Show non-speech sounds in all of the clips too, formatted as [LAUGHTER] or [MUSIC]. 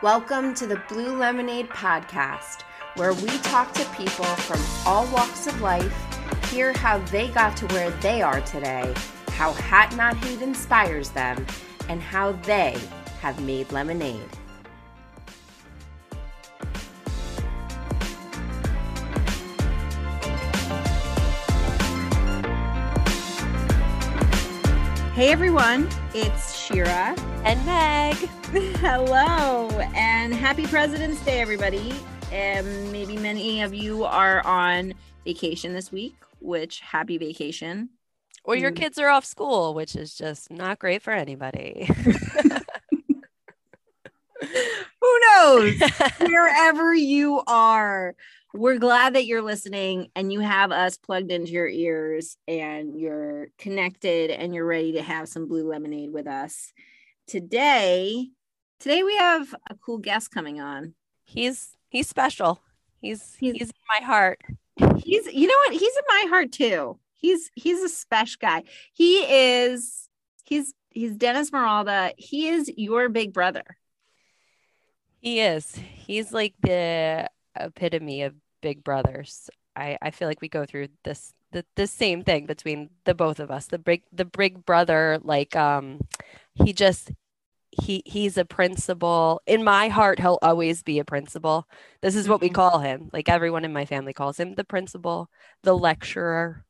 Welcome to the Blue Lemonade Podcast, where we talk to people from all walks of life, hear how they got to where they are today, how Hat Not Hate inspires them, and how they have made lemonade. Hey everyone, it's Shira and Meg. Hello and happy President's Day, everybody. And maybe many of you are on vacation this week, which happy vacation. Or your mm. kids are off school, which is just not great for anybody. [LAUGHS] Who knows? [LAUGHS] Wherever you are, we're glad that you're listening and you have us plugged into your ears and you're connected and you're ready to have some blue lemonade with us. Today, today we have a cool guest coming on. He's he's special. He's he's, he's in my heart. [LAUGHS] He's you know what? He's in my heart too. He's he's a special guy. He is he's he's Dennis Meralda. He is your big brother. He is. He's like the epitome of big brothers. I, I feel like we go through this the, the same thing between the both of us. The big the big brother, like um he just he he's a principal. In my heart, he'll always be a principal. This is what we mm-hmm. call him. Like everyone in my family calls him the principal, the lecturer.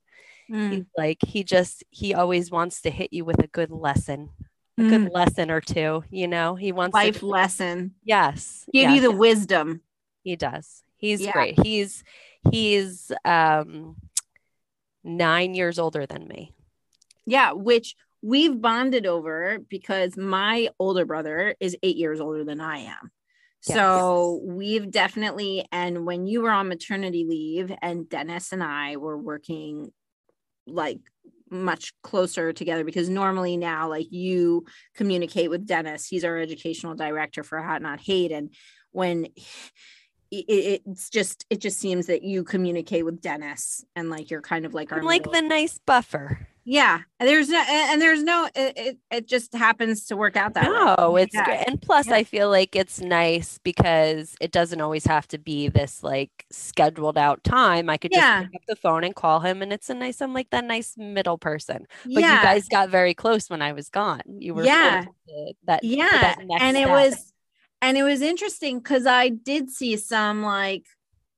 Mm. He's like he just he always wants to hit you with a good lesson a good mm. lesson or two. You know, he wants life to, lesson. Yes, give yes, you the wisdom. He does. He's yeah. great. He's he's um nine years older than me. Yeah, which we've bonded over because my older brother is eight years older than I am. Yes. So we've definitely, and when you were on maternity leave and Dennis and I were working like much closer together because normally now like you communicate with Dennis he's our educational director for Hat Not Hate and when it, it's just it just seems that you communicate with Dennis and like you're kind of like our like the nice buffer yeah and there's no and there's no it, it just happens to work out that no way. it's yeah. great and plus yeah. i feel like it's nice because it doesn't always have to be this like scheduled out time i could just yeah. pick up the phone and call him and it's a nice i'm like that nice middle person but yeah. you guys got very close when i was gone you were yeah that yeah that and it was and it was interesting because i did see some like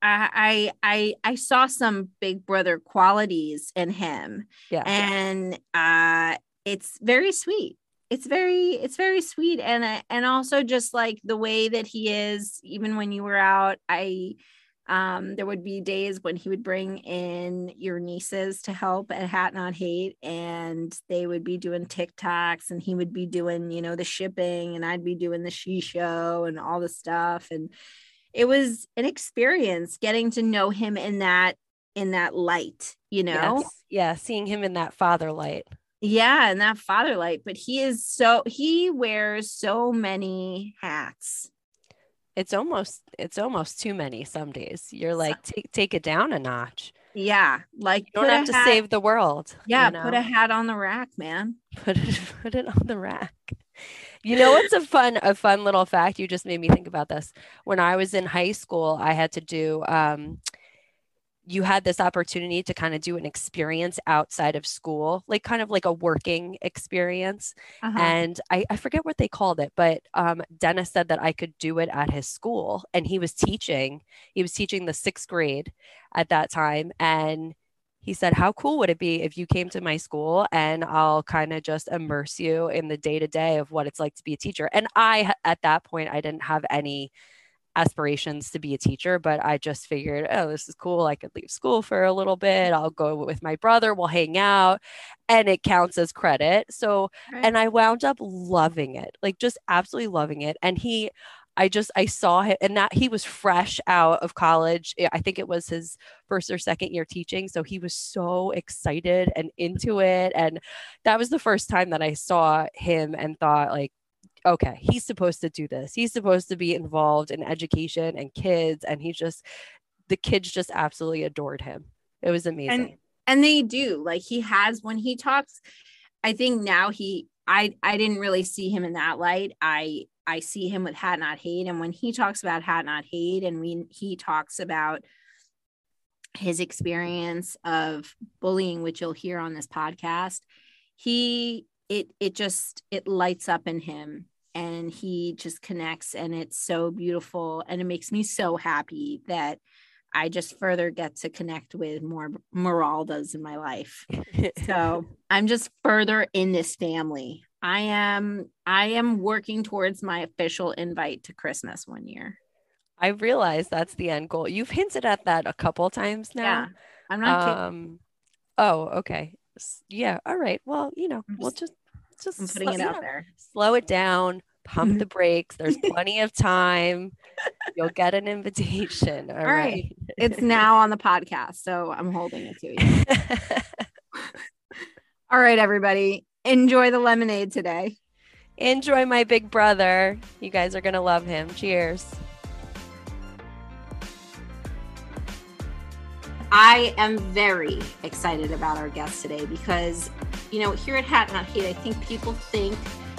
I I I saw some big brother qualities in him. Yeah. And uh it's very sweet. It's very it's very sweet and uh, and also just like the way that he is even when you were out I um there would be days when he would bring in your nieces to help at Hat Not Hate and they would be doing TikToks and he would be doing, you know, the shipping and I'd be doing the she show and all the stuff and it was an experience getting to know him in that in that light you know? Yes. yeah seeing him in that father light. Yeah in that father light but he is so he wears so many hats. It's almost it's almost too many some days. You're like take take it down a notch. Yeah like you don't have to hat, save the world yeah you know? put a hat on the rack man. Put it [LAUGHS] put it on the rack you know what's a fun a fun little fact? You just made me think about this. When I was in high school, I had to do um, you had this opportunity to kind of do an experience outside of school, like kind of like a working experience. Uh-huh. And I, I, forget what they called it, but um, Dennis said that I could do it at his school. And he was teaching, he was teaching the sixth grade at that time. And he said, How cool would it be if you came to my school and I'll kind of just immerse you in the day to day of what it's like to be a teacher? And I, at that point, I didn't have any aspirations to be a teacher, but I just figured, oh, this is cool. I could leave school for a little bit. I'll go with my brother, we'll hang out, and it counts as credit. So, right. and I wound up loving it, like just absolutely loving it. And he, I just I saw him and that he was fresh out of college. I think it was his first or second year teaching, so he was so excited and into it and that was the first time that I saw him and thought like okay, he's supposed to do this. He's supposed to be involved in education and kids and he just the kids just absolutely adored him. It was amazing. And, and they do. Like he has when he talks I think now he I I didn't really see him in that light. I I see him with Hat Not Hate. And when he talks about Hat Not Hate and when he talks about his experience of bullying, which you'll hear on this podcast, he it it just it lights up in him and he just connects and it's so beautiful and it makes me so happy that I just further get to connect with more Meraldas in my life. [LAUGHS] so I'm just further in this family. I am I am working towards my official invite to Christmas one year. I realize that's the end goal. You've hinted at that a couple times now. Yeah, I'm not um, kidding. Oh, okay. Yeah. All right. Well, you know, we'll just just I'm putting slow, it out there. Slow it down. Pump the brakes. There's [LAUGHS] plenty of time. You'll get an invitation. [LAUGHS] All, all right. right. It's now on the podcast, so I'm holding it to you. [LAUGHS] all right, everybody. Enjoy the lemonade today. Enjoy my big brother. You guys are gonna love him. Cheers. I am very excited about our guest today because, you know, here at Hat Not Hate, I think people think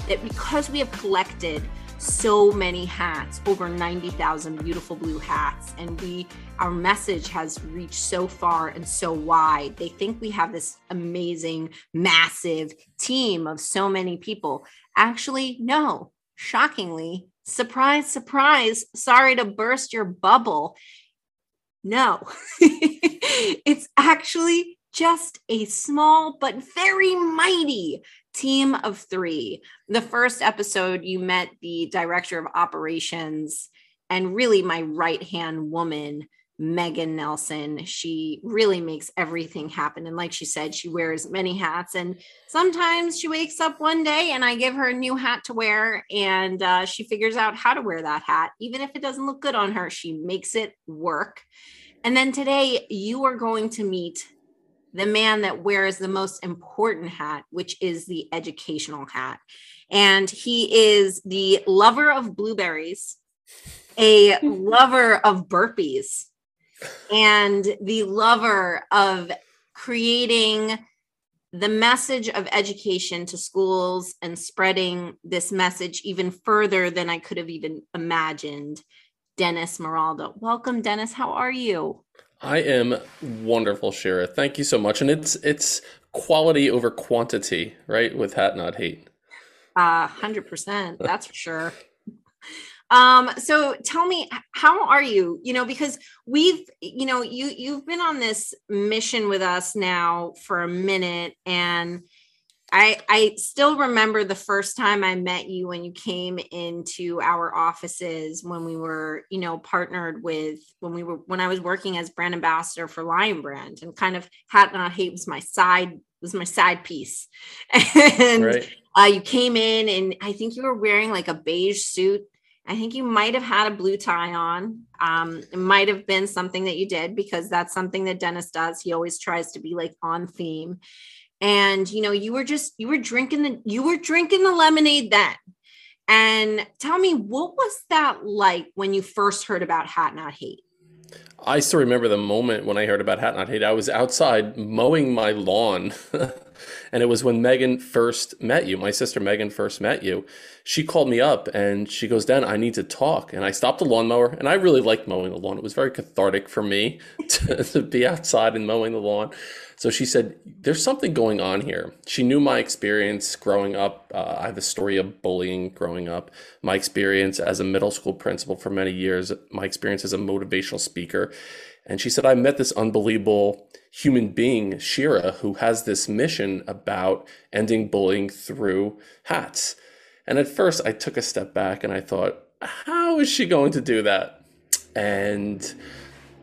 that because we have collected so many hats, over 90,000 beautiful blue hats, and we our message has reached so far and so wide. They think we have this amazing, massive team of so many people. Actually, no. Shockingly, surprise, surprise. Sorry to burst your bubble. No, [LAUGHS] it's actually just a small but very mighty team of three. The first episode, you met the director of operations and really my right hand woman, Megan Nelson. She really makes everything happen. And like she said, she wears many hats. And sometimes she wakes up one day and I give her a new hat to wear and uh, she figures out how to wear that hat. Even if it doesn't look good on her, she makes it work. And then today, you are going to meet the man that wears the most important hat, which is the educational hat. And he is the lover of blueberries, a [LAUGHS] lover of burpees and the lover of creating the message of education to schools and spreading this message even further than I could have even imagined. Dennis Meralda. Welcome, Dennis. How are you? I am wonderful, Shira. Thank you so much. And it's it's quality over quantity, right? With Hat Not Hate. Uh hundred percent. That's for sure. Um, so tell me, how are you? You know, because we've, you know, you you've been on this mission with us now for a minute, and I I still remember the first time I met you when you came into our offices when we were, you know, partnered with when we were when I was working as brand ambassador for Lion Brand and kind of Hat Not Hate was my side was my side piece. [LAUGHS] And right. uh, you came in and I think you were wearing like a beige suit I think you might have had a blue tie on. Um, it might have been something that you did because that's something that Dennis does. He always tries to be like on theme. And you know, you were just you were drinking the you were drinking the lemonade then. And tell me, what was that like when you first heard about Hat Not Hate? I still remember the moment when I heard about Hat Not Hate. I was outside mowing my lawn. [LAUGHS] and it was when Megan first met you. My sister Megan first met you. She called me up and she goes, Dan, I need to talk. And I stopped the lawnmower and I really liked mowing the lawn. It was very cathartic for me [LAUGHS] to, to be outside and mowing the lawn. So she said, There's something going on here. She knew my experience growing up. Uh, I have a story of bullying growing up, my experience as a middle school principal for many years, my experience as a motivational speaker. And she said, I met this unbelievable human being, Shira, who has this mission about ending bullying through hats. And at first, I took a step back and I thought, how is she going to do that? And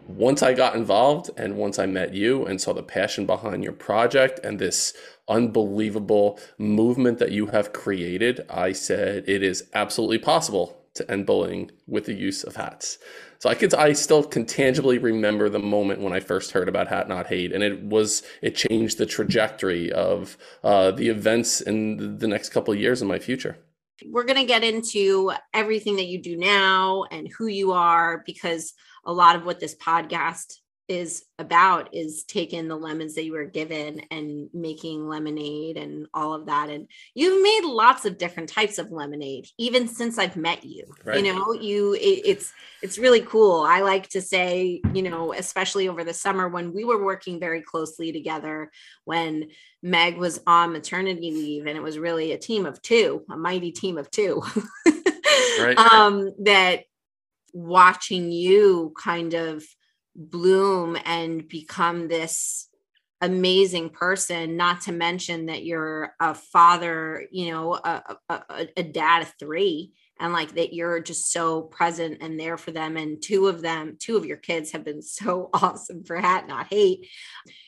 once I got involved and once I met you and saw the passion behind your project and this unbelievable movement that you have created, I said it is absolutely possible to end bullying with the use of hats. So I could I still can tangibly remember the moment when I first heard about Hat Not Hate, and it was it changed the trajectory of uh, the events in the next couple of years in my future. We're going to get into everything that you do now and who you are because a lot of what this podcast is about is taking the lemons that you were given and making lemonade and all of that and you've made lots of different types of lemonade even since i've met you right. you know you it, it's it's really cool i like to say you know especially over the summer when we were working very closely together when meg was on maternity leave and it was really a team of two a mighty team of two [LAUGHS] right. um that watching you kind of bloom and become this amazing person not to mention that you're a father you know a, a, a, dad of three and like that you're just so present and there for them. And two of them two of your kids have been [LAUGHS] so awesome for hat not hate.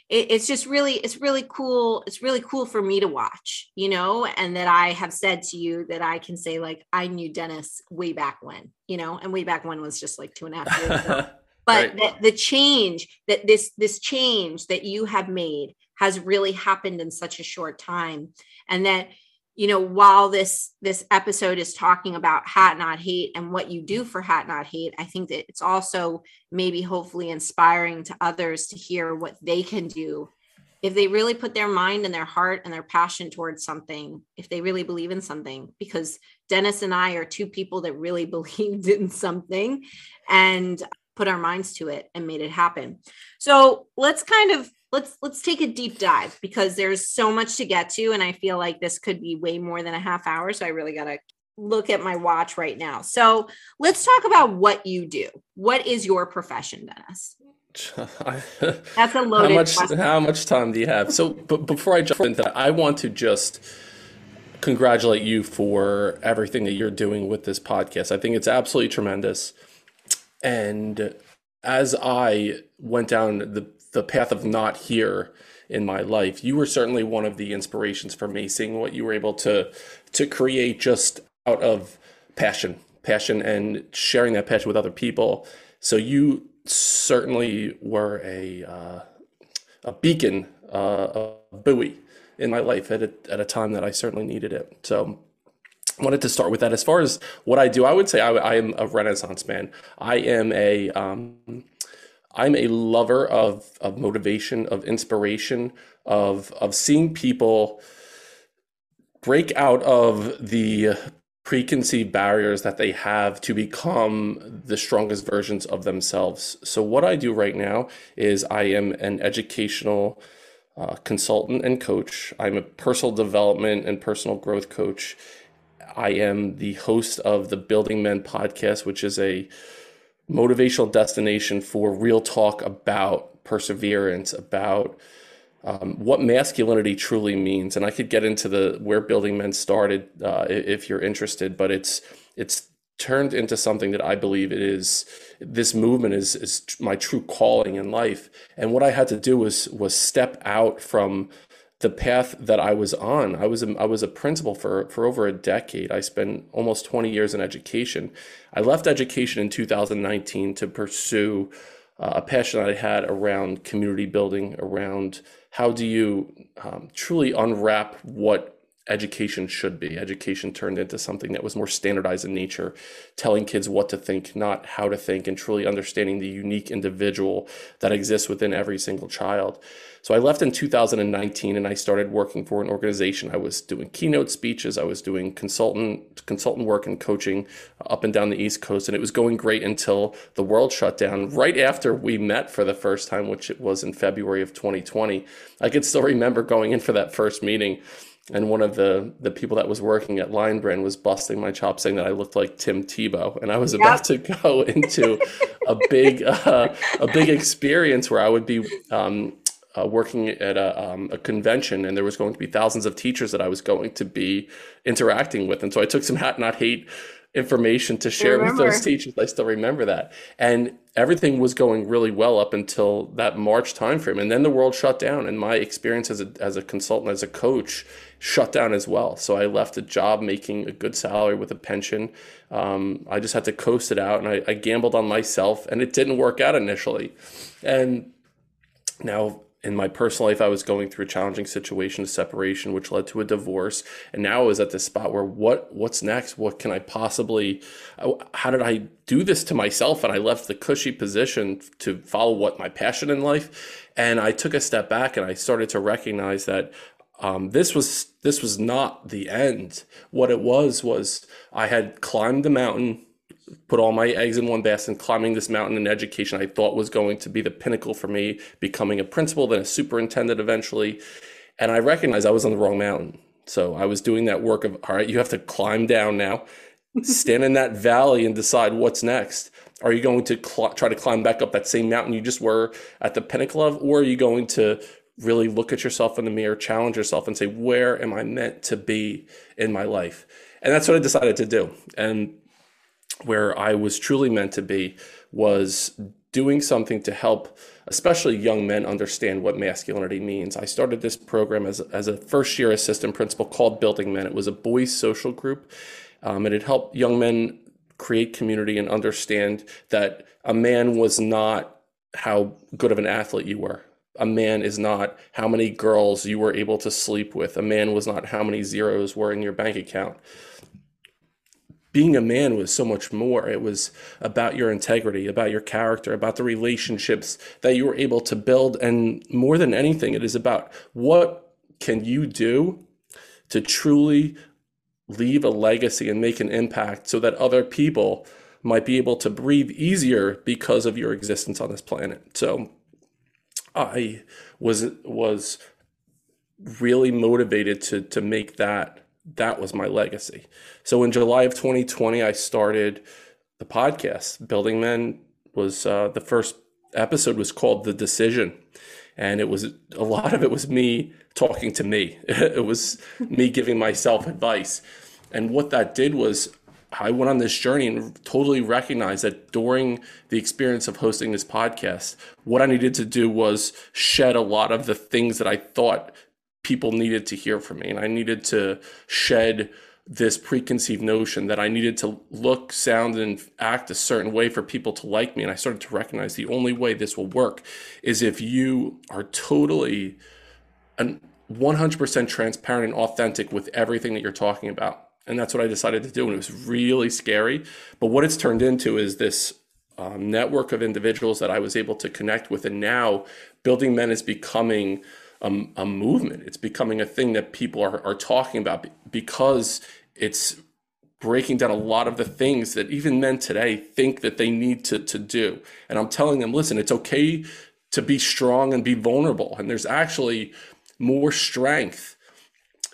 It, it's just really it's really cool it's really cool for me to watch you know and that i have said to you that i can say like i knew dennis way back when you know and way back when was just like two and a half years ago [LAUGHS] but right. the, the change that this this change that you have made has really happened in such a short time and that you know while this this episode is talking about hat not hate and what you do for hat not hate i think that it's also maybe hopefully inspiring to others to hear what they can do if they really put their mind and their heart and their passion towards something if they really believe in something because dennis and i are two people that really [LAUGHS] believed in something and put our minds to it and made it happen. So let's kind of let's let's take a deep dive because there's so much to get to and I feel like this could be way more than a half hour so I really got to look at my watch right now. So let's talk about what you do. What is your profession, Dennis? [LAUGHS] That's a loaded how much question. how much time do you have? So but before I jump into that, I want to just congratulate you for everything that you're doing with this podcast. I think it's absolutely tremendous. And as I went down the, the path of not here in my life, you were certainly one of the inspirations for me, seeing what you were able to to create just out of passion, passion and sharing that passion with other people. So you certainly were a uh, a beacon, uh, a buoy in my life at a, at a time that I certainly needed it. So wanted to start with that. As far as what I do, I would say I, I am a Renaissance man. I am a um, I'm a lover of of motivation, of inspiration, of of seeing people break out of the preconceived barriers that they have to become the strongest versions of themselves. So what I do right now is I am an educational uh, consultant and coach. I'm a personal development and personal growth coach I am the host of the Building Men podcast, which is a motivational destination for real talk about perseverance, about um, what masculinity truly means. And I could get into the where Building Men started uh, if you're interested, but it's it's turned into something that I believe it is. This movement is is my true calling in life. And what I had to do was was step out from the path that I was on. I was a, I was a principal for for over a decade. I spent almost 20 years in education. I left education in 2019 to pursue uh, a passion I had around community building, around how do you um, truly unwrap what education should be. Education turned into something that was more standardized in nature, telling kids what to think, not how to think, and truly understanding the unique individual that exists within every single child. So I left in 2019 and I started working for an organization. I was doing keynote speeches, I was doing consultant consultant work and coaching up and down the East Coast, and it was going great until the world shut down right after we met for the first time, which it was in February of 2020. I could still remember going in for that first meeting and one of the the people that was working at Lion Brand was busting my chops, saying that I looked like Tim Tebow, and I was yep. about to go [LAUGHS] into a big uh, a big experience where I would be um, uh, working at a, um, a, convention, and there was going to be thousands of teachers that I was going to be interacting with, and so I took some hat not hate information to share with those teachers. I still remember that, and everything was going really well up until that March timeframe, and then the world shut down, and my experience as a as a consultant, as a coach, shut down as well. So I left a job making a good salary with a pension. Um, I just had to coast it out, and I, I gambled on myself, and it didn't work out initially, and now in my personal life, I was going through a challenging situation, a separation, which led to a divorce. And now I was at this spot where what what's next? What can I possibly? How did I do this to myself? And I left the cushy position to follow what my passion in life. And I took a step back and I started to recognize that um, this was this was not the end. What it was was I had climbed the mountain put all my eggs in one basket climbing this mountain in education I thought was going to be the pinnacle for me, becoming a principal, then a superintendent eventually. And I recognized I was on the wrong mountain. So I was doing that work of, all right, you have to climb down now, stand in that valley and decide what's next. Are you going to cl- try to climb back up that same mountain you just were at the pinnacle of, or are you going to really look at yourself in the mirror, challenge yourself, and say, where am I meant to be in my life? And that's what I decided to do. And where I was truly meant to be was doing something to help especially young men understand what masculinity means. I started this program as, as a first year assistant principal called Building Men. It was a boys' social group, um, and it helped young men create community and understand that a man was not how good of an athlete you were. A man is not how many girls you were able to sleep with. A man was not how many zeros were in your bank account being a man was so much more. It was about your integrity, about your character, about the relationships that you were able to build. And more than anything, it is about what can you do to truly leave a legacy and make an impact so that other people might be able to breathe easier because of your existence on this planet. So I was was really motivated to to make that that was my legacy. So in July of 2020, I started the podcast. Building Men was uh, the first episode was called The Decision. And it was a lot of it was me talking to me. [LAUGHS] it was me giving myself advice. And what that did was I went on this journey and totally recognized that during the experience of hosting this podcast, what I needed to do was shed a lot of the things that I thought people needed to hear from me. And I needed to shed this preconceived notion that I needed to look, sound, and act a certain way for people to like me. And I started to recognize the only way this will work is if you are totally and 100% transparent and authentic with everything that you're talking about. And that's what I decided to do. And it was really scary. But what it's turned into is this um, network of individuals that I was able to connect with. And now Building Men is becoming a, a movement. It's becoming a thing that people are, are talking about because it's breaking down a lot of the things that even men today think that they need to, to do. And I'm telling them, listen, it's okay to be strong and be vulnerable. And there's actually more strength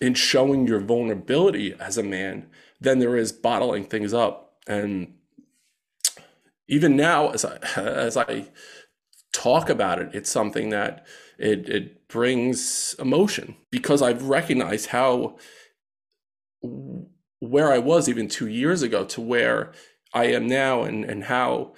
in showing your vulnerability as a man than there is bottling things up. And even now, as I, [LAUGHS] as I talk about it, it's something that it, it brings emotion because I've recognized how where I was even two years ago to where I am now and, and how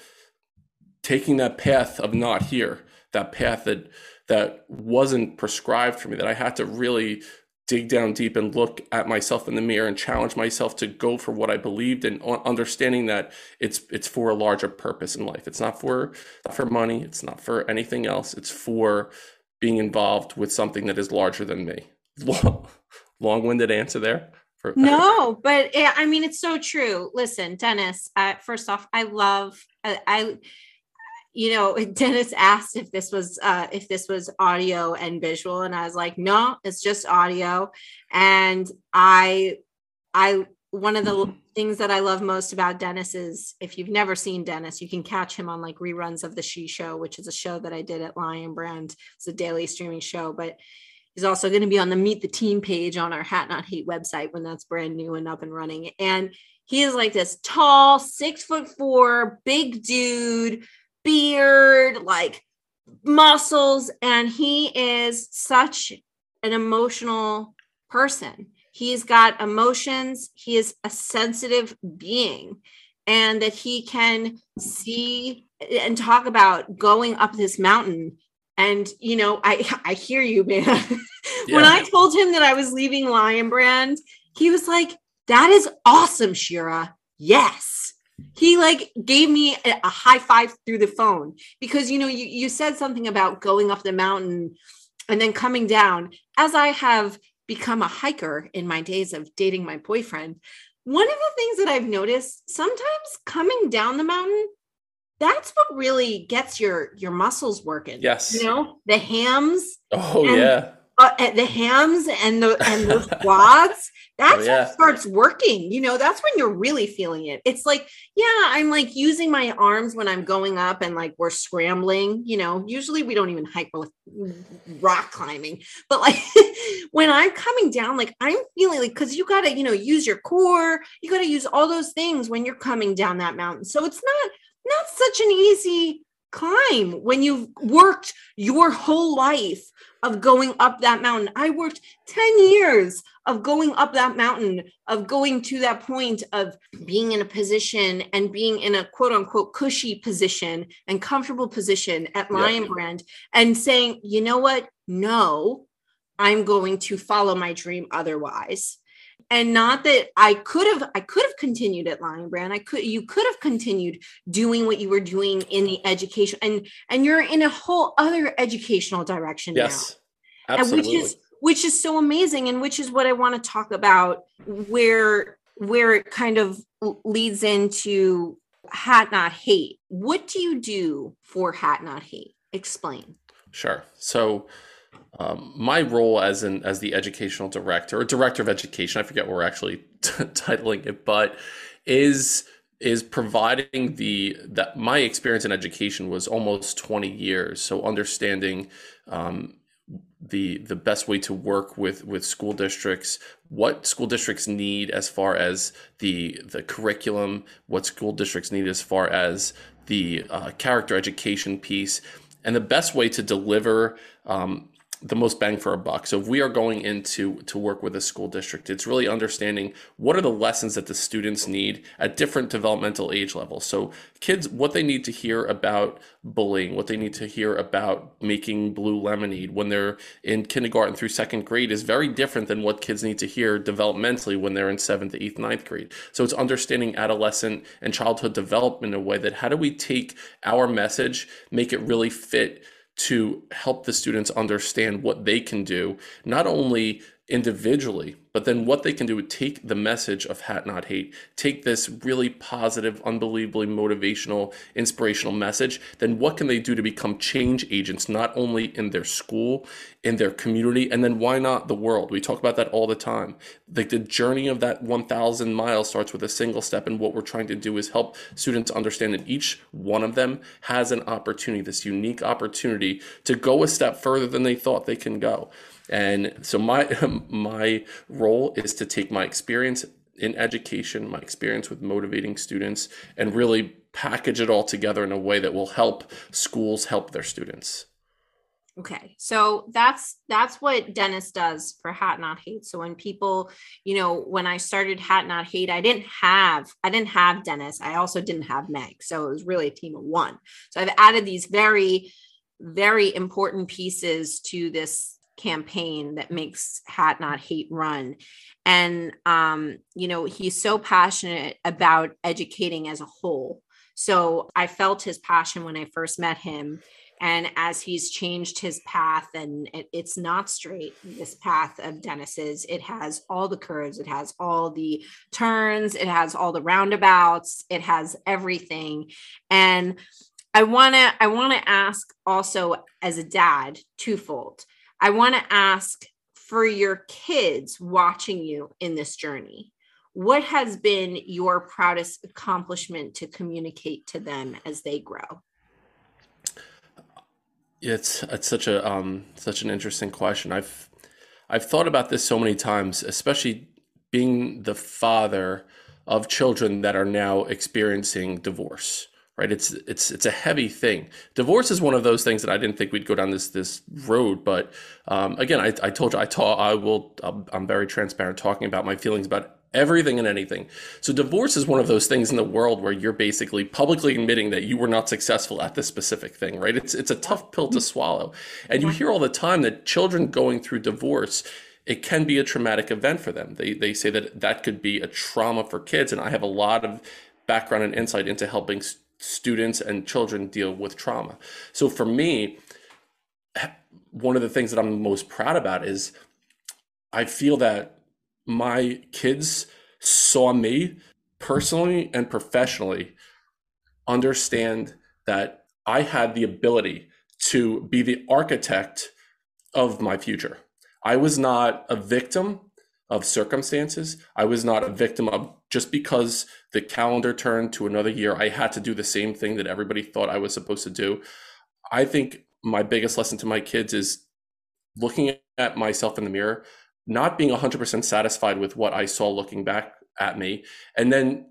taking that path of not here, that path that that wasn't prescribed for me, that I had to really dig down deep and look at myself in the mirror and challenge myself to go for what I believed and understanding that it's it's for a larger purpose in life. It's not for not for money, it's not for anything else. It's for being involved with something that is larger than me. Long [LAUGHS] winded answer there. For, no, but it, I mean, it's so true. Listen, Dennis, uh, first off, I love, I, I, you know, [LAUGHS] Dennis asked if this was, uh, if this was audio and visual. And I was like, no, it's just audio. And I, I, one of the mm-hmm. things that I love most about Dennis is if you've never seen Dennis, you can catch him on like reruns of the She Show, which is a show that I did at Lion Brand. It's a daily streaming show, but he's also going to be on the Meet the Team page on our Hat Not Hate website when that's brand new and up and running. And he is like this tall, six foot four, big dude, beard, like muscles, and he is such an emotional person He's got emotions. He is a sensitive being, and that he can see and talk about going up this mountain. And you know, I I hear you, man. [LAUGHS] Yeah. when I told him that I was leaving Lion Brand, he was like, "That is awesome, Shira. Yes." he like gave me a high five through the phone because you know you, you said something about going up the mountain and then coming down as i have become a hiker in my days of dating my boyfriend one of the things that i've noticed sometimes coming down the mountain that's what really gets your your muscles working yes. you know? The hams oh yeah uh, the hams and the and the [LAUGHS] quads that's oh, yeah. what starts working you know that's when you're really feeling it it's like yeah i'm like using my arms when i'm going up and like we're scrambling you know usually we don't even hike with rock climbing but like [LAUGHS] when i'm coming down like i'm feeling like because you gotta you know use your core you gotta use all those things when you're coming down that mountain so it's not not such an easy climb when you've worked your whole life of going up that mountain. I worked 10 years of going up that mountain, of going to that point of being in a position and being in a quote unquote cushy position and comfortable position at Lion yep. Brand and saying, you know what? No, I'm going to follow my dream otherwise and not that i could have i could have continued at lion brand i could you could have continued doing what you were doing in the education and and you're in a whole other educational direction yes. Now absolutely. which is which is so amazing and which is what i want to talk about where where it kind of leads into hat not hate. What do you do for hat not hate? Explain. Sure. So um, my role as an as the educational director or director of education, I forget what we're actually [LAUGHS] t- titling it, but is is providing the that my experience in education was almost 20 years. So understanding um, the the best way to work with with school districts what school districts need as far as the the curriculum what school districts need as far as the uh, character education piece and the best way to deliver um, the most bang for a buck. So if we are going into to work with a school district, it's really understanding what are the lessons that the students need at different developmental age levels. So kids, what they need to hear about bullying, what they need to hear about making blue lemonade when they're in kindergarten through second grade is very different than what kids need to hear developmentally when they're in seventh, eighth, ninth grade. So it's understanding adolescent and childhood development in a way that how do we take our message, make it really fit to help the students understand what they can do, not only individually, but then what they can do is take the message of Hat Not Hate, take this really positive, unbelievably motivational, inspirational message, then what can they do to become change agents, not only in their school, in their community, and then why not the world? We talk about that all the time. Like the journey of that 1,000 miles starts with a single step, and what we're trying to do is help students understand that each one of them has an opportunity, this unique opportunity to go a step further than they thought they can go. And so my [LAUGHS] my role is to take my experience in education, my experience with motivating students, and really package it all together in a way that will help schools help their students. Okay. So that's that's what Dennis does for Hat Not Hate. So when people, you know, when I started Hat Not Hate, I didn't have I didn't have Dennis. I also didn't have Meg. So it was really a team of one. So I've added these very very important pieces to this campaign that makes Hat Not Hate run. And, um, you know, he's so passionate about educating as a whole. So I felt his passion when I first met him. And as he's changed his path, and it, it's not straight, this path of Dennis's, it has all the curves, it has all the turns, it has all the roundabouts, it has everything. And I want to I want to ask also as a dad twofold. I want to ask for your kids watching you in this journey, what has been your proudest accomplishment to communicate to them as they grow? It's it's such a um, such an interesting question. I've I've thought about this so many times, especially being the father of children that are now experiencing divorce right? It's it's it's a heavy thing. Divorce is one of those things that i didn't think we'd go down this this road but um, again I, I told you i taught i will i'm very transparent talking about my feelings about everything and anything. So divorce is one of those things in the world where you're basically publicly admitting that you were not successful at this specific thing right? It's it's a tough pill to swallow. And you hear all the time that children going through divorce it can be a traumatic event for them. They, they say that that could be a trauma for kids. And I have a lot of background and insight into helping students and children deal with trauma. So for me, one of the things that I'm most proud about is I feel that my kids saw me personally and professionally understand that I had the ability to be the architect of my future. I was not a victim of circumstances. I was not a victim of just because the calendar turned to another year, I had to do the same thing that everybody thought I was supposed to do. I think my biggest lesson to my kids is looking at myself in the mirror, not being 100% satisfied with what I saw looking back at me, and then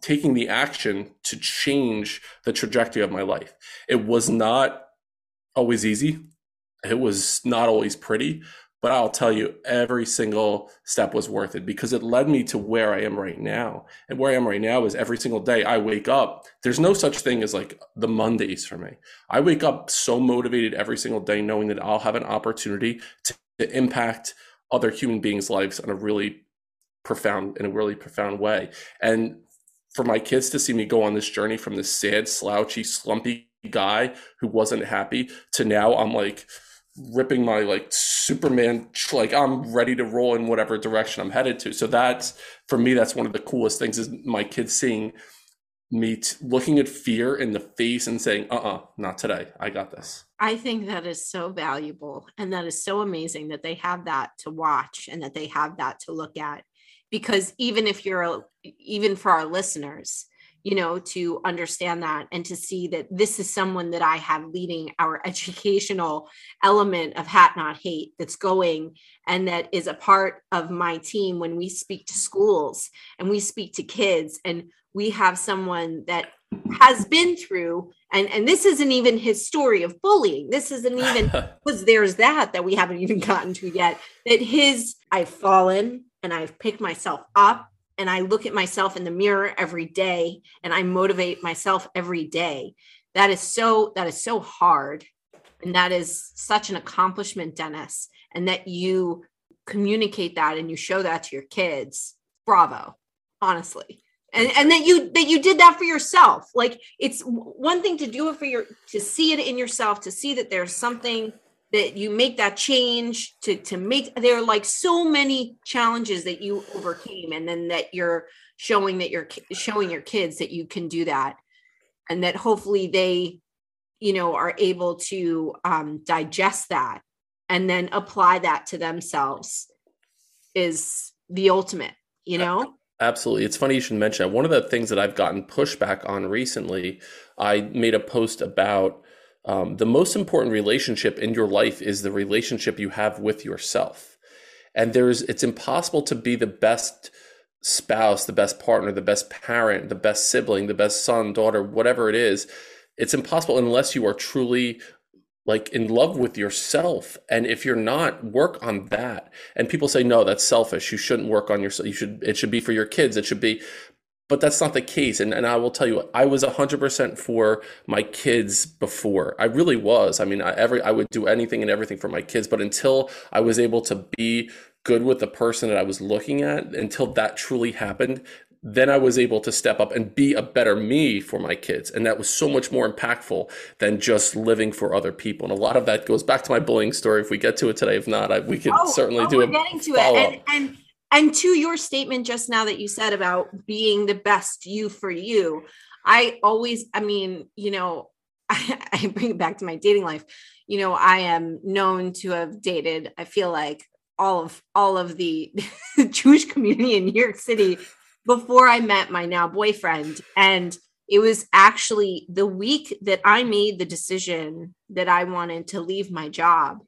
taking the action to change the trajectory of my life. It was not always easy. It was not always pretty, but I'll tell you, every single step was worth it because it led me to where I am right now. And where I am right now is every single day I wake up. There's no such thing as like the Mondays for me. I wake up so motivated every single day, knowing that I'll have an opportunity to, to impact other human beings' lives in a really profound, in a really profound way. And for my kids to see me go on this journey from this sad, slouchy, slumpy guy who wasn't happy to now I'm like, ripping my like Superman like I'm ready to roll in whatever direction I'm headed to. So that's for me that's one of the coolest things is my kids seeing me t- looking at fear in the face and saying, "Uh-uh, not today. I got this." I think that is so valuable and that is so amazing that they have that to watch and that they have that to look at because even if you're even for our listeners, you know, to understand that and to see that this is someone that I have leading our [LAUGHS] educational element of Hat Not Hate that's going and that is a part of my team when we speak to schools and we speak to kids and we have someone that has been through and and this isn't even his story of bullying. This isn't [LAUGHS] even because there's that that we haven't even gotten to yet that his i've fallen and i've picked myself up and I look at myself in the mirror every day and I motivate myself every day. That is so that is so hard. And that is such an accomplishment, Dennis. And that you communicate that and you show that to your kids. Bravo, honestly. And, and that you that you did that for yourself. Like it's one thing to do it for your to see it in yourself, to see that there's something that you make that change to to make there are like so many challenges that you overcame and then that you're showing that you're showing your kids that you can do that. And that hopefully they you know are able to um, digest that and then apply that to themselves is the ultimate you know? absolutely. It's funny you should mention that. One of the things that i've gotten pushback on recently i made a post about um, the most important relationship in your life is the relationship you have with yourself. And there's it's impossible to be the best spouse the best partner the best parent the best sibling the best son daughter whatever it is. It's impossible unless you are truly like in love with yourself. And if you're not work on that. And people say no that's selfish. You shouldn't work on yourself you should it should be for your kids. It should be but that's not the case. And, and I will tell you, I was 100% for my kids before. I really was. I mean, I, every, I would do anything and everything for my kids. But until I was able to be good with the person that I was looking at, until that truly happened, then I was able to step up and be a better me for my kids. And that was so much more impactful than just living for other people. And a lot of that goes back to my bullying story. If we get to it today, if not, I, we could oh, certainly oh, do it. Getting to it. And, and and to your statement just now that you said about being the best you for you i always i mean you know I, [LAUGHS] I, bring it back to my dating life. You know i am known to have dated i feel like all of all of the [LAUGHS] jewish community in new york city before i met my now boyfriend. And it was actually the week that i made the decision that i wanted to leave my job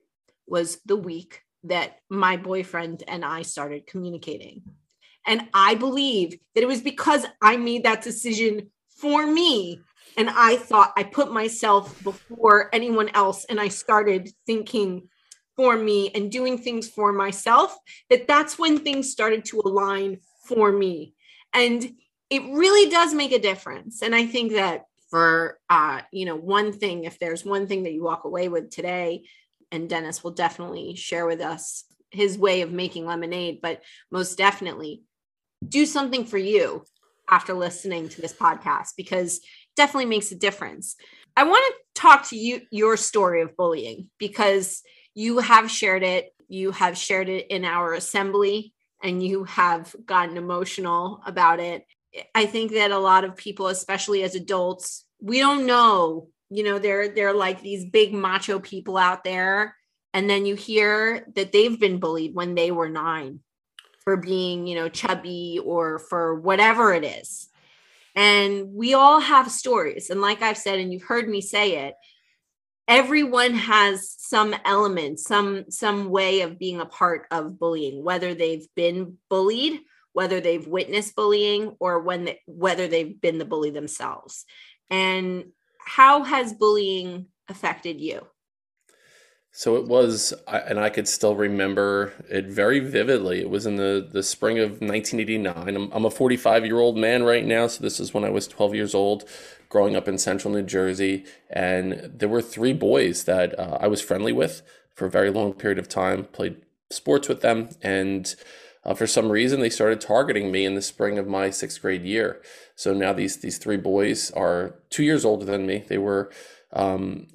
was the week that my boyfriend and I started communicating. And I believe that it was because I made that decision for me. And I thought I put myself before anyone else. And I started thinking for me and doing things for myself, that that's when things started to align for me. And it really does make a difference. And I think that for, uh, you know, one thing, if there's one thing that you walk away with today, and Dennis will definitely share with us his way of making lemonade, but most definitely do something for you. after listening to this podcast because it definitely makes a difference. I want to talk to you your story of bullying because you have shared it. You have shared it in our assembly and you have gotten emotional about it. I think that a lot of people, especially as adults, we don't know, you know, they're they're like these big macho people out there. And then you hear that they've been bullied when they were nine for being, you know, chubby or for whatever it is. And we all have stories. And like I've said, and you've heard me say it, everyone has some element, some some way of being a part of bullying, whether they've been bullied, whether they've witnessed bullying, or when they, whether they've been the bully themselves. And how has bullying affected you? So it was, and I could still remember it very vividly. It was in the, the spring of 1989. I'm, I'm a 45 year old man right now, so this is when I was 12 years old, growing up in central New Jersey. And there were three boys that uh, I was friendly with for a very long period of time, played sports with them. And uh, for some reason, they started targeting me in the spring of my sixth grade year. So now these, these three boys are two years older than me. They were um,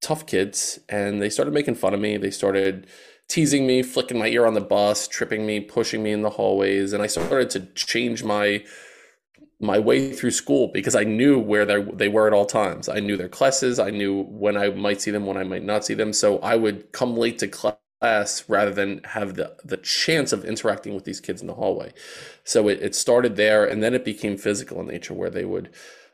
tough kids and they started making fun of me. They started teasing me, flicking my ear on the bus, tripping me, pushing me in the hallways, and I started to change my my way through school because I knew where they were at all times. I knew their classes. I knew when I might see them, when I might not see them. So I would come late to class rather than have the, the chance of interacting with these kids in the hallway. So it, it started there, and then it became physical in nature, where they would,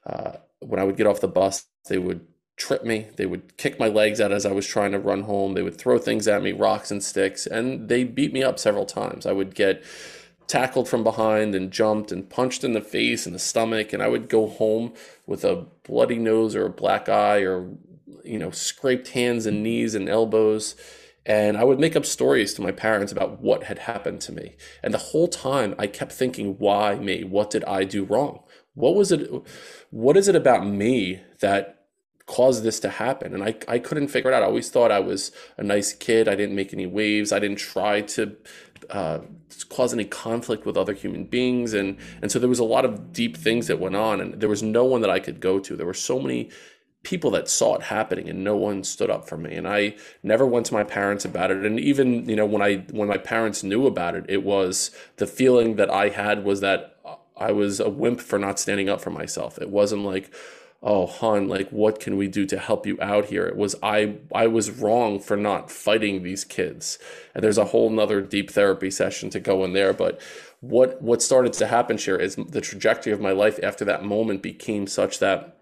uh, when I would get off the bus, they would trip me. They would kick my legs out as I was trying to run home. They would throw things at me, rocks and sticks, and they beat me up several times. I would get tackled from behind and jumped and punched in the face and the stomach, and I would go home with a bloody nose or a black eye or you know scraped hands and knees and elbows. And I would make up stories to my parents about what had happened to me. And the whole time I kept thinking, why me? What did I do wrong? What was it? What is it about me that caused this to happen? And I, I couldn't figure it out. I always thought I was a nice kid. I didn't make any waves. I didn't try to uh, cause any conflict with other human beings. And, and so there was a lot of deep things that went on, and there was no one that I could go to. There were so many people that saw it happening and no one stood up for me and i never went to my parents about it and even you know when i when my parents knew about it it was the feeling that i had was that i was a wimp for not standing up for myself. It wasn't like oh hon like what can we do to help you out here? It was i i was wrong for not fighting these kids. And there's a whole nother deep therapy session to go in there but what what started to happen here is the trajectory of my life after that moment became such that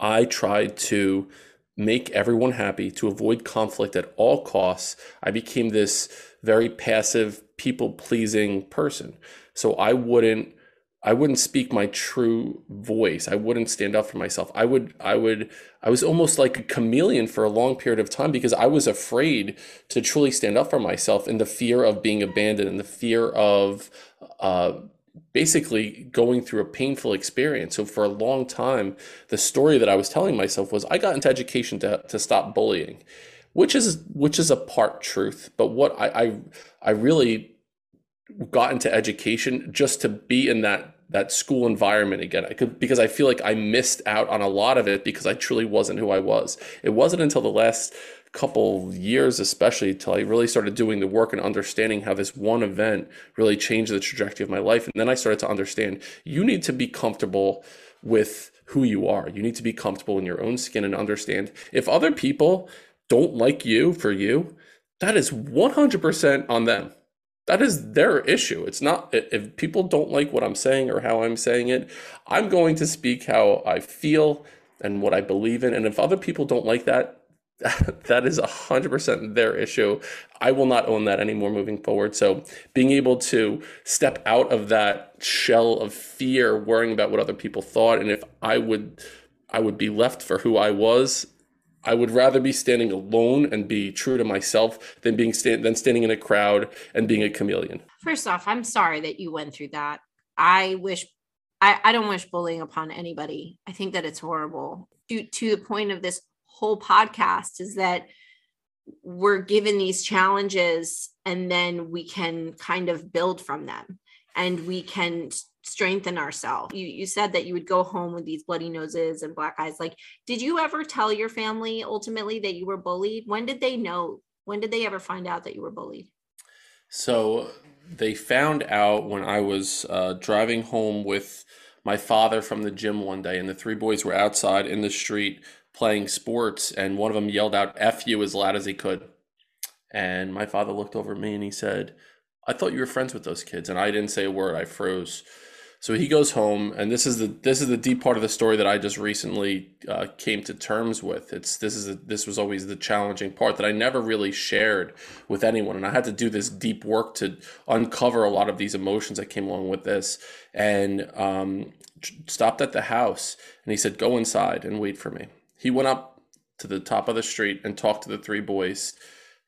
i tried to make everyone happy to avoid conflict at all costs i became this very passive people pleasing person so i wouldn't I wouldn't speak my true voice. I wouldn't stand up for myself. I would, I would, I was almost like a chameleon for a long period of time because I was afraid to truly stand up for myself in the fear of being abandoned and the fear of, uh, basically going through a painful experience. So for a long time, the story that I was telling myself was I got into education to, to stop bullying, which is, which is a part truth. But what I, I, I really got into education just to be in that that school environment again. I could because I feel like I missed out on a lot of it because I truly wasn't who I was. It wasn't until the last couple years especially till I really started doing the work and understanding how this one event really changed the trajectory of my life and then I started to understand you need to be comfortable with who you are. You need to be comfortable in your own skin and understand if other people don't like you for you, that is 100% on them that is their issue. It's not if people don't like what I'm saying or how I'm saying it, I'm going to speak how I feel and what I believe in. And if other people don't like that, [LAUGHS] that is 100% their issue. I will not own that anymore moving forward. So, being able to step out of that shell of fear, worrying about what other people thought, and if I would, I would be left for who I was I would rather be standing alone and be true to myself than being stand than standing in a crowd and being a chameleon. First off, I'm sorry that you went through that. I wish I, I don't wish bullying upon anybody. I think that it's horrible. To to the point of this whole podcast is that we're given these challenges and then we can kind of build from them. and we can strengthen ourselves. You you said that you would go home with these bloody noses and black eyes. Like, did you ever tell your family ultimately that you were bullied? When did they know? When did they ever find out that you were bullied? So they found out when I was uh, driving home with my father from the gym one day, and the three boys were outside in the street playing sports, and one of them yelled out "F you" as loud as he could. And my father looked over at me and he said, "I thought you were friends with those kids," and I didn't say a word. I froze. So he goes home, and this is the this is the deep part of the story that I just recently uh, came to terms with. It's this is this was always the challenging part that I never really shared with anyone, and I had to do this deep work to uncover a lot of these emotions that came along with this. And um, stopped at the house, and he said, "Go inside and wait for me." He went up to the top of the street and talked to the three boys.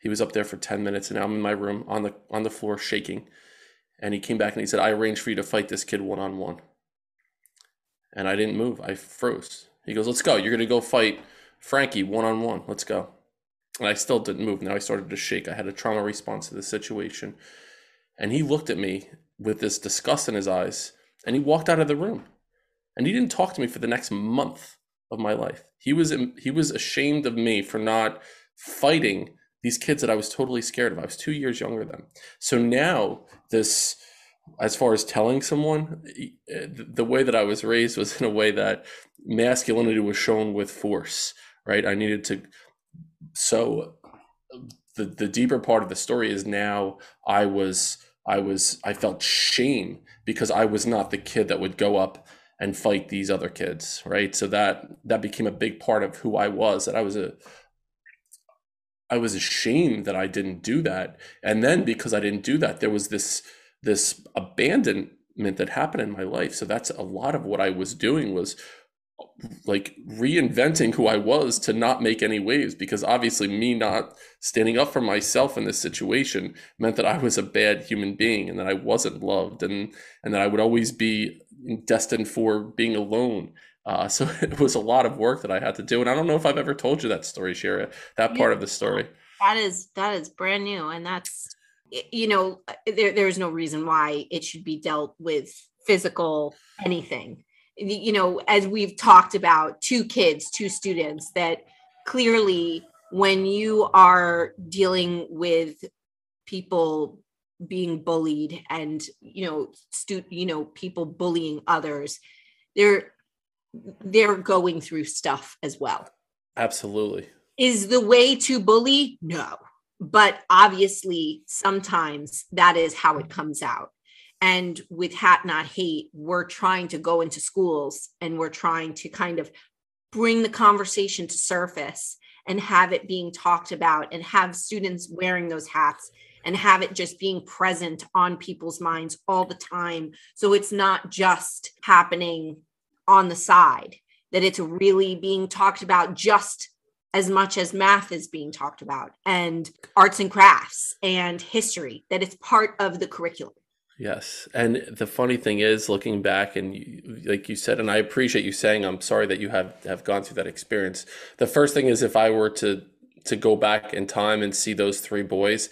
He was up there for ten minutes, and now I'm in my room on the on the floor shaking and he came back and he said, I arranged for you to fight this kid one on one. And I didn't move. I froze. He goes, Let's go. You're going to go fight Frankie one on one. Let's go. And I still didn't move. Now I started to shake. I had a trauma response to the situation. And he looked at me with this disgust in his eyes and he walked out of the room. And he didn't talk to me for the next month of my life. He was he was ashamed of me for not fighting these kids that I was totally scared of. I was two years younger than. So now this, as far as telling someone, the way that I was raised was [LAUGHS] in a way that masculinity was shown with force, right? I needed to. So the the deeper part of the story is now I was I was I felt shame because I was not the kid that would go up and fight these other kids, right? So that that became a big part of who I was. That I was a I was ashamed that I didn't do that. And then because I didn't do that, there was this this abandonment that happened in my life. So that's a lot of what I was doing was like reinventing who I was to not make any waves because obviously me not standing up for myself in this situation meant that I was a bad human being and that I wasn't loved and and that I would always be destined for being alone uh, so [LAUGHS] it was a lot of work that I had to do, and I don't know if I've ever told you that story, Shira. That part of the story. That is that is brand new, and that's you know there there is no reason why it should be dealt with physical anything. You know, as we've talked about, two kids, two students that clearly, when you are dealing with people being bullied and you know stu- you know people bullying others there they're going through stuff as well. Absolutely. Is the way to bully? No. But obviously, sometimes that is how it comes out. And with Hat Not Hate, we're trying to go into schools and we're trying to kind of bring the conversation to surface and have it being talked about and have students wearing those hats and have it just being present on people's minds all the time. So it's not just happening on the side, that it's really being talked about just as much as math is being talked about and arts and crafts and history, that it's part of the curriculum. Yes. And the funny thing is, looking back, and you, like you said, and I appreciate you saying, I'm sorry that you have, have gone through that experience. The first thing is, if I were to, to go back in time and see those three boys,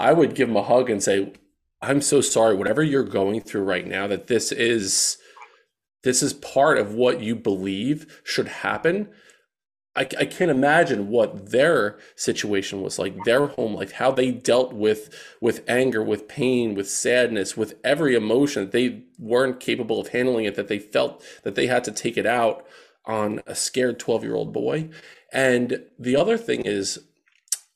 I would give them a hug and say, I'm so sorry, whatever you're going through right now, that this is this is part of what you believe should happen. I, I can't imagine what their situation was like, their home life, how they dealt with with anger, with pain, with sadness, with every emotion that they weren't capable of handling it, that they felt that they had to take it out on a scared 12 year old boy. And the other thing is,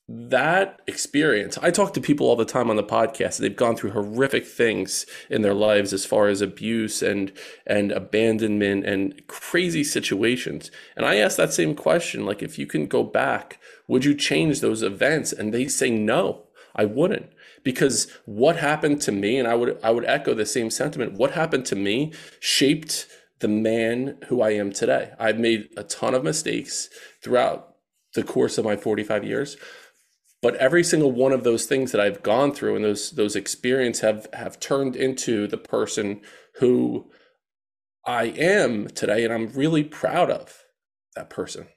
that experience i talk to people all the time on the podcast. They've gone through horrific things in their lives as far as abuse and and abandonment and crazy situations. And i ask that same question like if you can go back would you change those events? And they say no i wouldn't. Because what happened to me and i would i would echo the same sentiment what happened to me shaped the man who i am today. I've made a ton of mistakes throughout the course of my 45 years but every single one of those things that I've gone through and those those experiences have have turned into the person who I am today and I'm really proud of that person.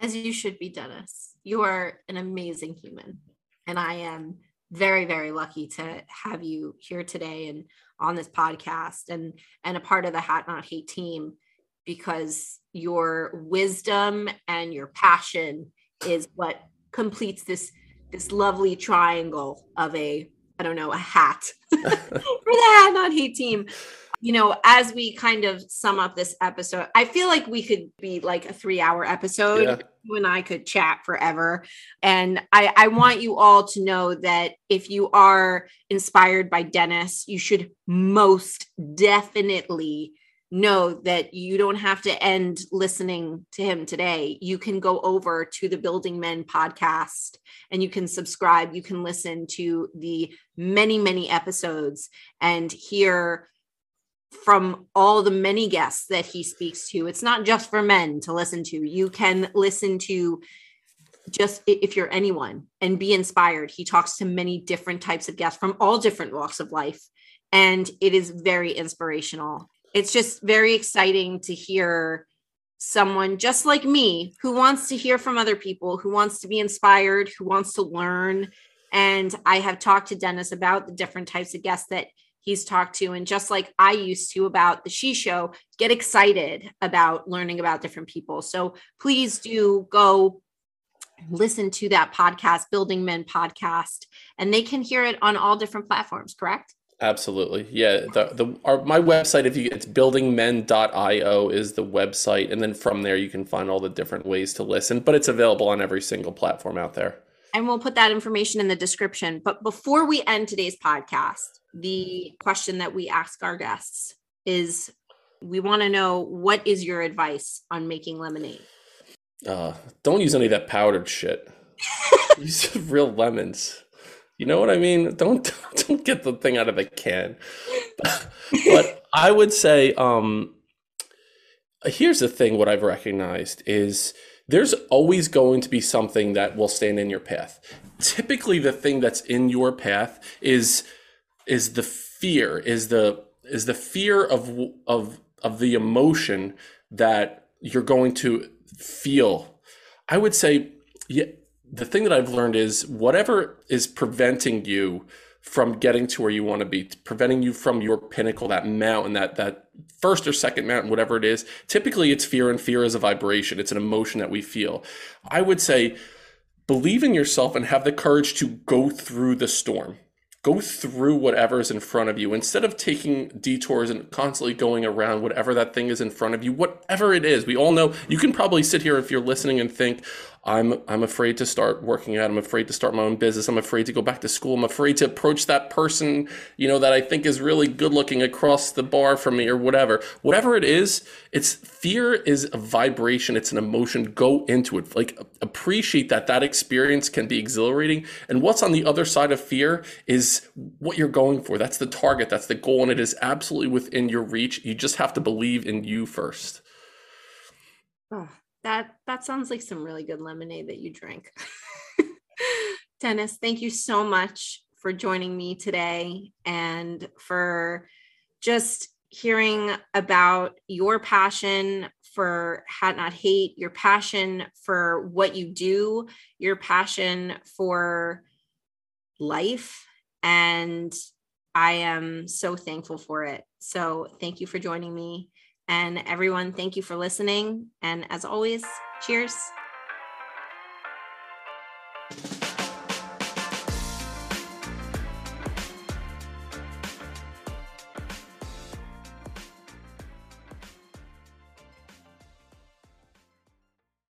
As you should be, Dennis. You are an amazing human and I am very, very lucky to have you here today and on this podcast and and a part of the Hat Not Hate team because your wisdom and your passion is what completes this this lovely triangle of a I don't know a hat [LAUGHS] [LAUGHS] for the Hat Not Hate team you know, as we kind of sum up this episode, I feel like we could be like a three hour episode. Yeah. You and I could chat forever. And I, I want you all to know that if you are inspired by Dennis, you should most definitely know that you don't have to end listening to him today. You can go over to the Building Men podcast and you can subscribe. You can listen to the many, many episodes and hear from all the many guests that he speaks to. It's not just for men to listen to. You can listen to just if you're anyone and be inspired. He talks to many different types of guests from all different walks of life. And it is very inspirational. It's just very exciting to hear someone just like me who wants to hear from other people, who wants to be inspired, who wants to learn. And I have talked to Dennis about the different types of guests that he's talked to. And just like i used to about the she show get excited about learning about different people. So please do go listen to that podcast building men podcast and they can hear it on all different platforms correct absolutely yeah the, the our, my website if you it's buildingmen.io is the website and then from there you can find all the different ways to listen but it's available on every single platform out there and we'll put that information in the description but before we end today's podcast the question that we ask our guests is we want to know what is your advice on making lemonade? Uh, don't use any of that powdered shit. [LAUGHS] use real lemons. You know what I mean? [LAUGHS] Don't don't get the thing out of the can. but I would say um here's the thing what I've recognized is there's always going to be something that will stand in your path. Typically the thing that's in your path is is the fear is the is the fear of of of the emotion that you're going to feel i would say yeah the thing that i've learned is whatever is preventing you from getting to where you want to be preventing you from your pinnacle that mountain that that first or second mountain whatever it is typically it's fear and fear is a vibration. It's an emotion that we feel. I would say believe in yourself and have the courage to go through the storm. Go through whatever is in front of you. Instead of taking detours and constantly going around whatever that thing is in front of you whatever it is we all know you can probably sit here if you're listening and think I'm I'm afraid to start working out. I'm afraid to start my own business. I'm afraid to go back to school. I'm afraid to approach that person, you know, that I think is really good looking across the bar from me or whatever. Whatever it is, it's fear is a vibration, it's an emotion. Go into it. Like appreciate that that experience can be exhilarating. And what's on the other side of fear is what you're going for. That's the target, that's the goal and it is absolutely within your reach. You just have to believe in you first. Oh, that that sounds like some really good lemonade that you drink. [LAUGHS] Dennis, thank you so much for joining me today and for just hearing about your passion for Hat Not Hate, your passion for what you do, your passion for life. And I am so thankful for it. So thank you for joining me. And everyone, thank you for listening. And as always, cheers.